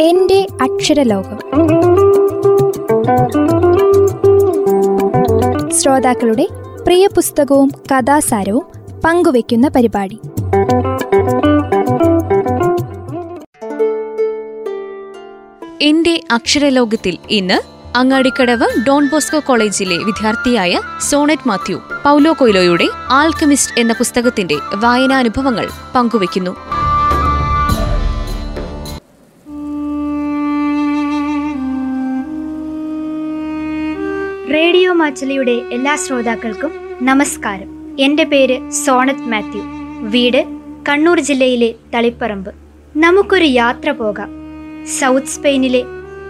എന്റെ അക്ഷരലോകം. ശ്രോതാക്കളുടെ പ്രിയ പുസ്തകവും കഥാസാരവും പങ്കുവയ്ക്കുന്ന പരിപാടി. എന്റെ അക്ഷരലോകത്തിൽ ഇന്ന് അങ്ങാടിക്കടവ് ഡോൺ ബോസ്കോ കോളേജിലെ വിദ്യാർത്ഥിയായ സോണറ്റ് മാത്യു പൗലോ കൊയ്ലോയുടെ ആൽക്കമിസ്റ്റ് എന്ന പുസ്തകത്തിന്റെ വായനാനുഭവങ്ങൾ പങ്കുവയ്ക്കുന്നു. റേഡിയോ മാച്ചലിയുടെ എല്ലാ ശ്രോതാക്കൾക്കും നമസ്കാരം. എന്റെ പേര് സോണത് മാത്യു. വീട് കണ്ണൂർ ജില്ലയിലെ തളിപ്പറമ്പ്. നമുക്കൊരു യാത്ര പോകാം. സൗത്ത് സ്പെയിനിലെ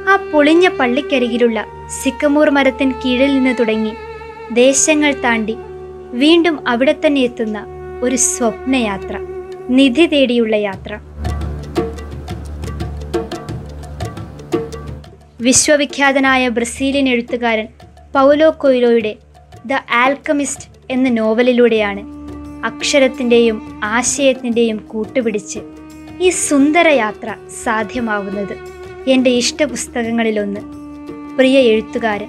ആ പൊളിഞ്ഞ പള്ളിക്കരികിലുള്ള സിക്കമൂർ മരത്തിൻ കീഴിൽ നിന്ന് തുടങ്ങി ദേശങ്ങൾ താണ്ടി വീണ്ടും അവിടെ തന്നെ എത്തുന്ന ഒരു സ്വപ്നയാത്ര നിധി തേടിയുള്ള യാത്ര. വിശ്വവിഖ്യാതനായ ബ്രസീലിയൻ എഴുത്തുകാരൻ പൗലോ കൊയ്ലോയുടെ ദ ആൽക്കമിസ്റ്റ് എന്ന നോവലിലൂടെയാണ് അക്ഷരത്തിന്റെയും ആശയത്തിന്റെയും കൂട്ടുപിടിച്ച് ഈ സുന്ദര യാത്ര സാധ്യമാവുന്നത് എന്റെ ഇഷ്ടപുസ്തകങ്ങളിലൊന്ന്. പ്രിയ എഴുത്തുകാരൻ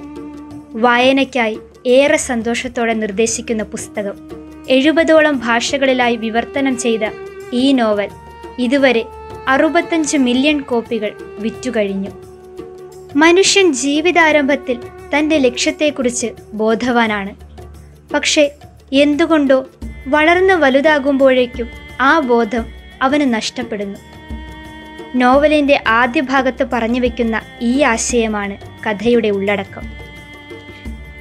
വായനയ്ക്കായി ഏറെ സന്തോഷത്തോടെ നിർദ്ദേശിക്കുന്ന പുസ്തകം. എഴുപതോളം ഭാഷകളിലായി വിവർത്തനം ചെയ്ത ഈ നോവൽ ഇതുവരെ അറുപത്തഞ്ച് മില്യൺ കോപ്പികൾ വിറ്റുകഴിഞ്ഞു. മനുഷ്യൻ ജീവിതാരംഭത്തിൽ തന്റെ ലക്ഷ്യത്തെക്കുറിച്ച് ബോധവാനാണ്. പക്ഷേ എന്തുകൊണ്ടോ വളർന്ന് വലുതാകുമ്പോഴേക്കും ആ ബോധം അവന് നഷ്ടപ്പെടുന്നു. നോവലിന്റെ ആദ്യ ഭാഗത്ത് പറഞ്ഞു വെക്കുന്ന ഈ ആശയമാണ് കഥയുടെ ഉള്ളടക്കം.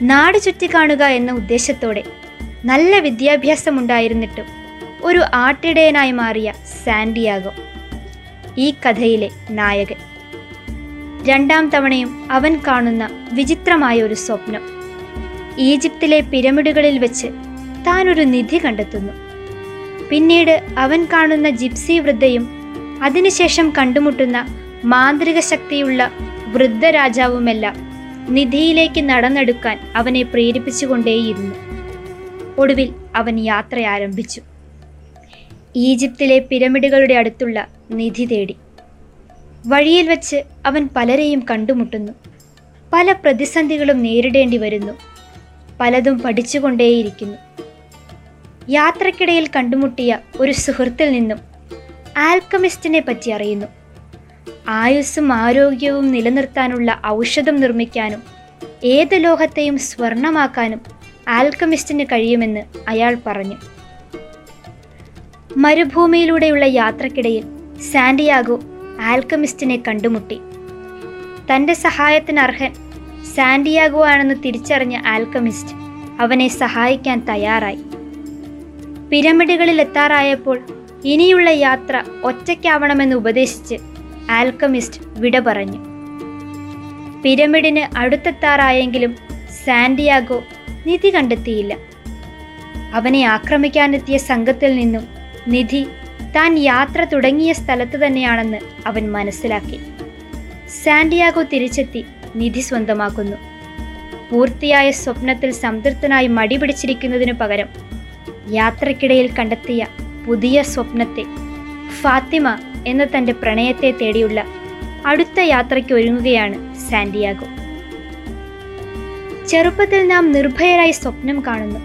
നാട് ചുറ്റിക്കാണുക എന്ന ഉദ്ദേശത്തോടെ നല്ല വിദ്യാഭ്യാസമുണ്ടായിരുന്നിട്ടും ഒരു ആട്ടിടയനായി മാറിയ സാൻഡിയാഗോ ഈ കഥയിലെ നായകൻ. രണ്ടാം തവണയും അവൻ കാണുന്ന വിചിത്രമായ ഒരു സ്വപ്നം. ഈജിപ്തിലെ പിരമിഡുകളിൽ വെച്ച് താൻ ഒരു നിധി കണ്ടെത്തുന്നു. പിന്നീട് അവൻ കാണുന്ന ജിപ്സി വൃദ്ധയും അതിനുശേഷം കണ്ടുമുട്ടുന്ന മാന്ത്രിക ശക്തിയുള്ള വൃദ്ധരാജാവുമെല്ലാം നിധിയിലേക്ക് നടന്നെടുക്കാൻ അവനെ പ്രേരിപ്പിച്ചുകൊണ്ടേയിരുന്നു. ഒടുവിൽ അവൻ യാത്ര ആരംഭിച്ചു ഈജിപ്തിലെ പിരമിഡുകളുടെ അടുത്തുള്ള നിധി തേടി. വഴിയിൽ വച്ച് അവൻ പലരെയും കണ്ടുമുട്ടുന്നു. പല പ്രതിസന്ധികളും നേരിടേണ്ടി വരുന്നു. പലതും പഠിച്ചുകൊണ്ടേയിരിക്കുന്നു. യാത്രക്കിടയിൽ കണ്ടുമുട്ടിയ ഒരു സുഹൃത്തിൽ നിന്നും ആൽക്കമിസ്റ്റിനെ പറ്റി അറിയുന്നു. ആയുസ്സും ആരോഗ്യവും നിലനിർത്താനുള്ള ഔഷധം നിർമ്മിക്കാനും ഏത് ലോഹത്തെയും സ്വർണമാക്കാനും ആൽക്കമിസ്റ്റിന് കഴിയുമെന്ന് അയാൾ പറഞ്ഞു. മരുഭൂമിയിലൂടെയുള്ള യാത്രക്കിടയിൽ സാന്റിയാഗോ ആൽക്കമിസ്റ്റിനെ കണ്ടുമുട്ടി. തന്റെ സഹായത്തിന് അർഹൻ സാൻഡിയാഗോ ആണെന്ന് തിരിച്ചറിഞ്ഞ ആൽക്കമിസ്റ്റ് അവനെ സഹായിക്കാൻ തയ്യാറായി. പിരമിഡുകളിൽ എത്താറായപ്പോൾ ഇനിയുള്ള യാത്ര ഒറ്റയ്ക്കാവണമെന്ന് ഉപദേശിച്ച് ആൽക്കമിസ്റ്റ് വിട പറഞ്ഞു. പിരമിഡിന് അടുത്തെത്താറായെങ്കിലും സാൻഡിയാഗോ നിധി കണ്ടെത്തിയില്ല. അവനെ ആക്രമിക്കാനെത്തിയ സംഘത്തിൽ നിന്നും നിധി താൻ യാത്ര തുടങ്ങിയ സ്ഥലത്ത് തന്നെയാണെന്ന് അവൻ മനസ്സിലാക്കി. സാന്റിയാഗോ തിരിച്ചെത്തി നിധി സ്വന്തമാക്കുന്നു. പൂർത്തിയായ സ്വപ്നത്തിൽ സംതൃപ്തനായി മടി പിടിച്ചിരിക്കുന്നതിനു പകരം യാത്രക്കിടയിൽ കണ്ടെത്തിയ പുതിയ സ്വപ്നത്തെ ഫാത്തിമ എന്ന തന്റെ പ്രണയത്തെ തേടിയുള്ള അടുത്ത യാത്രയ്ക്ക് ഒരുങ്ങുകയാണ് സാന്റിയാഗോ. ചെറുപ്പത്തിൽ നാം നിർഭയരായി സ്വപ്നം കാണുന്നു.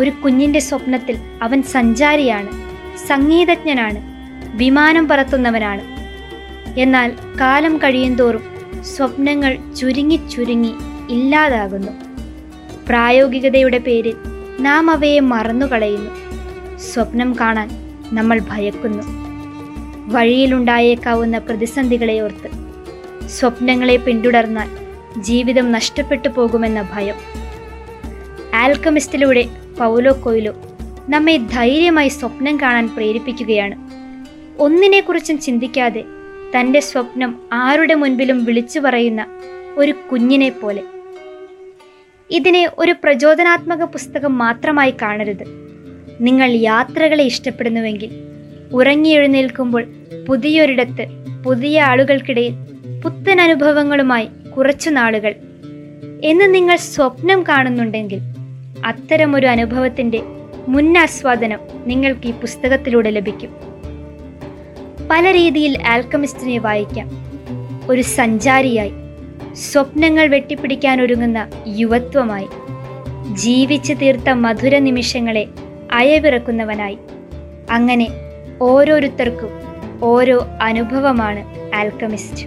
ഒരു കുഞ്ഞിന്റെ സ്വപ്നത്തിൽ അവൻ സഞ്ചാരിയാണ്. സംഗീതജ്ഞനാണ്. വിമാനം പറത്തുന്നവനാണ്. എന്നാൽ കാലം കഴിയുന്തോറും സ്വപ്നങ്ങൾ ചുരുങ്ങി ചുരുങ്ങി ഇല്ലാതാകുന്നു. പ്രായോഗികതയുടെ പേരിൽ നാം അവയെ മറന്നുകളയുന്നു. സ്വപ്നം കാണാൻ നമ്മൾ ഭയക്കുന്നു. വഴിയിലുണ്ടായേക്കാവുന്ന പ്രതിസന്ധികളെ ഓർത്ത് സ്വപ്നങ്ങളെ പിന്തുടർന്നാൽ ജീവിതം നഷ്ടപ്പെട്ടു പോകുമെന്ന ഭയം. ആൽക്കമിസ്റ്റിലൂടെ പൗലോ കൊയിലോ നമ്മെ ധൈര്യമായി സ്വപ്നം കാണാൻ പ്രേരിപ്പിക്കുകയാണ്. ഒന്നിനെക്കുറിച്ചും ചിന്തിക്കാതെ തന്റെ സ്വപ്നം ആരുടെ മുൻപിലും വിളിച്ചു പറയുന്ന ഒരു കുഞ്ഞിനെ പോലെ. ഇതിനെ ഒരു പ്രചോദനാത്മക പുസ്തകം മാത്രമായി കാണരുത്. നിങ്ങൾ യാത്രകളെ ഇഷ്ടപ്പെടുന്നുവെങ്കിൽ ഉറങ്ങി എഴുന്നേൽക്കുമ്പോൾ പുതിയൊരിടത്ത് പുതിയ ആളുകൾക്കിടയിൽ പുത്തൻ അനുഭവങ്ങളുമായി കുറച്ചു നാളുകൾ. എന്ന് നിങ്ങൾ സ്വപ്നം കാണുന്നുണ്ടെങ്കിൽ അത്തരമൊരു അനുഭവത്തിന്റെ മുന്നാസ്വാദനം നിങ്ങൾക്ക് ഈ പുസ്തകത്തിലൂടെ ലഭിക്കും. പല രീതിയിൽ ആൽക്കമിസ്റ്റിനെ വായിക്കാം. ഒരു സഞ്ചാരിയായി സ്വപ്നങ്ങൾ വെട്ടിപ്പിടിക്കാൻ ഒരുങ്ങുന്ന യുവത്വമായി ജീവിച്ചു തീർത്ത മധുര നിമിഷങ്ങളെ അയവിറക്കുന്നവനായി. അങ്ങനെ ഓരോരുത്തർക്കും ഓരോ അനുഭവമാണ് ആൽക്കമിസ്റ്റ്.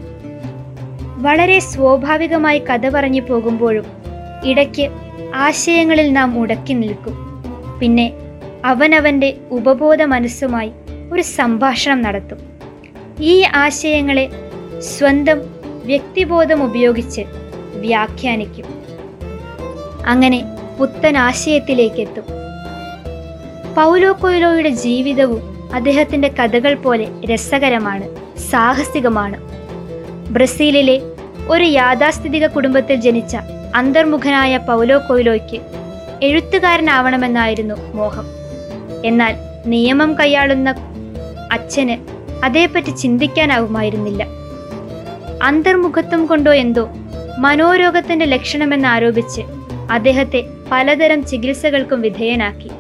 വളരെ സ്വാഭാവികമായി കഥ പറഞ്ഞു പോകുമ്പോഴും ഇടയ്ക്ക് ആശയങ്ങളിൽ നാം ഉടക്കി നിൽക്കും. പിന്നെ അവനവന്റെ ഉപബോധ മനസ്സുമായി ഒരു സംഭാഷണം നടത്തും. ഈ ആശയങ്ങളെ സ്വന്തം വ്യക്തിബോധം ഉപയോഗിച്ച് വ്യാഖ്യാനിക്കും. അങ്ങനെ പുത്തൻ ആശയത്തിലേക്കെത്തും. പൗലോ കൊയ്ലോയുടെ ജീവിതവും അദ്ദേഹത്തിന്റെ കഥകൾ പോലെ രസകരമാണ് സാഹസികമാണ്. ബ്രസീലിലെ ഒരു യാഥാസ്ഥിതിക കുടുംബത്തിൽ ജനിച്ച അന്തർമുഖനായ പൗലോ കൊയ്ലോയ്ക്ക് എഴുത്തുകാരനാവണമെന്നായിരുന്നു മോഹം. എന്നാൽ നിയമം കൈയാളുന്ന അച്ഛന് അതേപ്പറ്റി ചിന്തിക്കാനാവുമായിരുന്നില്ല. അന്തർമുഖത്വം കൊണ്ടോ എന്തോ മനോരോഗത്തിന്റെ ലക്ഷണമെന്നാരോപിച്ച് അദ്ദേഹത്തെ പലതരം ചികിത്സകൾക്കും വിധേയനാക്കി.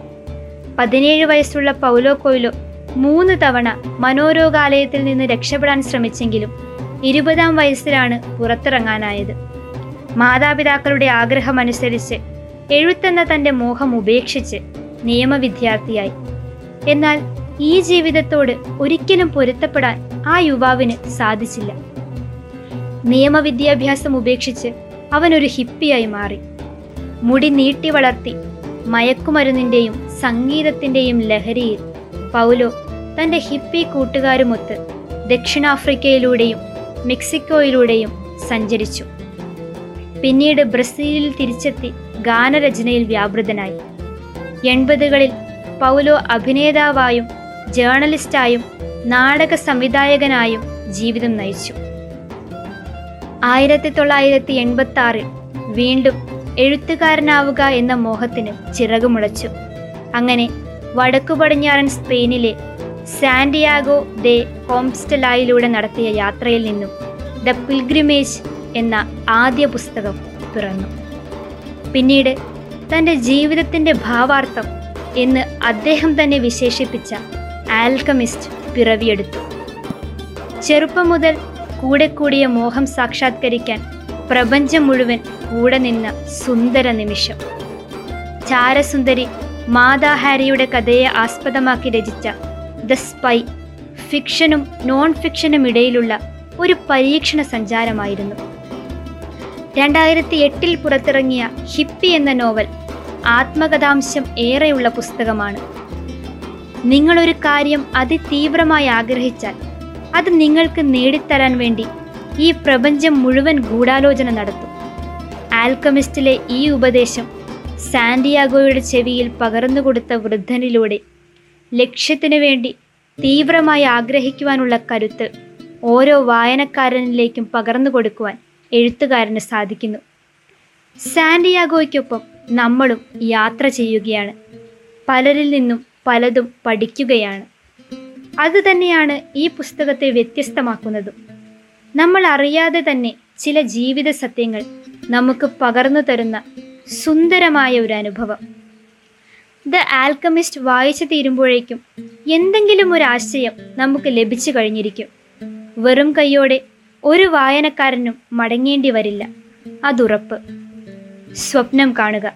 പതിനേഴ് വയസ്സുള്ള പൗലോ കൊയ്ലോ മൂന്ന് തവണ മനോരോഗാലയത്തിൽ നിന്ന് രക്ഷപ്പെടാൻ ശ്രമിച്ചെങ്കിലും ഇരുപതാം വയസ്സിലാണ് പുറത്തിറങ്ങാനായത്. മാതാപിതാക്കളുടെ ആഗ്രഹമനുസരിച്ച് എഴുത്തെന്ന തന്റെ മോഹം ഉപേക്ഷിച്ച് നിയമവിദ്യാർത്ഥിയായി. എന്നാൽ ഈ ജീവിതത്തോട് ഒരിക്കലും പൊരുത്തപ്പെടാൻ ആ യുവാവിന് സാധിച്ചില്ല. നിയമവിദ്യാഭ്യാസം ഉപേക്ഷിച്ച് അവനൊരു ഹിപ്പിയായി മാറി. മുടി നീട്ടി വളർത്തി മയക്കുമരുന്നിന്റെയും സംഗീതത്തിന്റെയും ലഹരിയിൽ പൗലോ തന്റെ ഹിപ്പി കൂട്ടുകാരുമൊത്ത് ദക്ഷിണാഫ്രിക്കയിലൂടെയും മെക്സിക്കോയിലൂടെയും സഞ്ചരിച്ചു. പിന്നീട് ബ്രസീലിൽ തിരിച്ചെത്തി ഗാനരചനയിൽ വ്യാപൃതനായി. എൺപതുകളിൽ പൗലോ അഭിനേതാവായും ജേർണലിസ്റ്റായും നാടക സംവിധായകനായും ജീവിതം നയിച്ചു. ആയിരത്തി തൊള്ളായിരത്തി എൺപത്തി ആറിൽ വീണ്ടും എഴുത്തുകാരനാവുക എന്ന മോഹത്തിന് ചിറകുമുളച്ചു. അങ്ങനെ വടക്കു പടിഞ്ഞാറൻ സ്പെയിനിലെ സാന്റിയാഗോ ദേ ഹോംസ്റ്റലായിലൂടെ നടത്തിയ യാത്രയിൽ നിന്നും ദ പിൽഗ്രിമേജ് എന്ന ആദ്യ പുസ്തകം പിറന്നു. പിന്നീട് തന്റെ ജീവിതത്തിന്റെ ഭാവാർത്ഥം എന്ന് അദ്ദേഹം തന്നെ വിശേഷിപ്പിച്ച ആൽക്കമിസ്റ്റ് പിറവിയെടുത്തു. ചെറുപ്പം മുതൽ കൂടെ കൂടിയ മോഹം സാക്ഷാത്കരിക്കാൻ പ്രപഞ്ചം മുഴുവൻ കൂടെ നിന്ന സുന്ദര നിമിഷം. ചാരസുന്ദരി മാതാ ഹാരിയുടെ കഥയെ ആസ്പദമാക്കി രചിച്ച ദ സ്പൈ ഫിക്ഷനും നോൺ ഫിക്ഷനും ഇടയിലുള്ള ഒരു പരീക്ഷണ സഞ്ചാരമായിരുന്നു. രണ്ടായിരത്തി എട്ടിൽ പുറത്തിറങ്ങിയ ഹിപ്പി എന്ന നോവൽ ആത്മകഥാംശം ഏറെയുള്ള പുസ്തകമാണ്. നിങ്ങളൊരു കാര്യം അതിതീവ്രമായി ആഗ്രഹിച്ചാൽ അത് നിങ്ങൾക്ക് നേടിത്തരാൻ വേണ്ടി ഈ പ്രപഞ്ചം മുഴുവൻ ഗൂഢാലോചന നടത്തും. ആൽക്കമിസ്റ്റിലെ ഈ ഉപദേശം സാന്റിയാഗോയുടെ ചെവിയിൽ പകർന്നുകൊടുത്ത വൃദ്ധനിലൂടെ ലക്ഷ്യത്തിനു വേണ്ടി തീവ്രമായി ആഗ്രഹിക്കുവാനുള്ള കരുത്ത് ഓരോ വായനക്കാരനിലേക്കും പകർന്നു കൊടുക്കുവാൻ എഴുത്തുകാരന് സാധിക്കുന്നു. സാന്റിയാഗോയ്ക്കൊപ്പം നമ്മളും യാത്ര ചെയ്യുകയാണ്. പലരിൽ നിന്നും പലതും പഠിക്കുകയാണ്. അതുതന്നെയാണ് ഈ പുസ്തകത്തെ വ്യത്യസ്തമാക്കുന്നതും. നമ്മൾ അറിയാതെ തന്നെ ചില ജീവിത സത്യങ്ങൾ നമുക്ക് പകർന്നു തരുന്ന സുന്ദരമായ ഒരു അനുഭവം. ദ ആൽക്കമിസ്റ്റ് വായിച്ചു തീരുമ്പോഴേക്കും എന്തെങ്കിലും ഒരു ആശയം നമുക്ക് ലഭിച്ചു കഴിഞ്ഞിരിക്കും. വെറും കൈയോടെ ഒരു വായനക്കാരനും മടങ്ങേണ്ടി വരില്ല. അതുറപ്പ്. സ്വപ്നം കാണുക.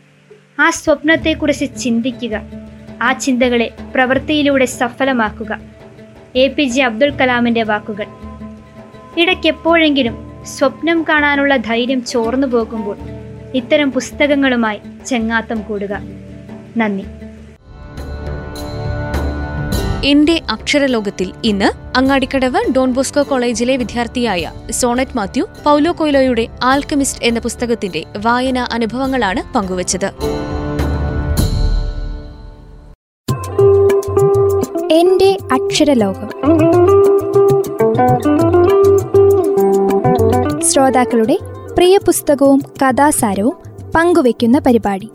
ആ സ്വപ്നത്തെക്കുറിച്ച് ചിന്തിക്കുക. ആ ചിന്തകളെ പ്രവൃത്തിയിലൂടെ സഫലമാക്കുക. എ പി ജെ അബ്ദുൽ കലാമിന്റെ വാക്കുകൾ. ഇടയ്ക്കെപ്പോഴെങ്കിലും സ്വപ്നം കാണാനുള്ള ധൈര്യം ചോർന്നു പോകുമ്പോൾ ഇത്തരം പുസ്തകങ്ങളുമായി ചെങ്ങാത്തം കൂടുക. നന്ദി. എന്റെ അക്ഷരലോകത്തിൽ ഇന്ന് അങ്ങാടിക്കടവ് ഡോൺ ബോസ്കോ കോളേജിലെ വിദ്യാർത്ഥിയായ സോണറ്റ് മാത്യു പൗലോ കൊയ്ലോയുടെ ആൽക്കമിസ്റ്റ് എന്ന പുസ്തകത്തിന്റെ വായനാ അനുഭവങ്ങളാണ് പങ്കുവച്ചത്. എന്റെ അക്ഷരലോകം. ശ്രോതാക്കളുടെ പ്രിയ പുസ്തകവും കഥാസാരവും പങ്കുവയ്ക്കുന്ന പരിപാടി.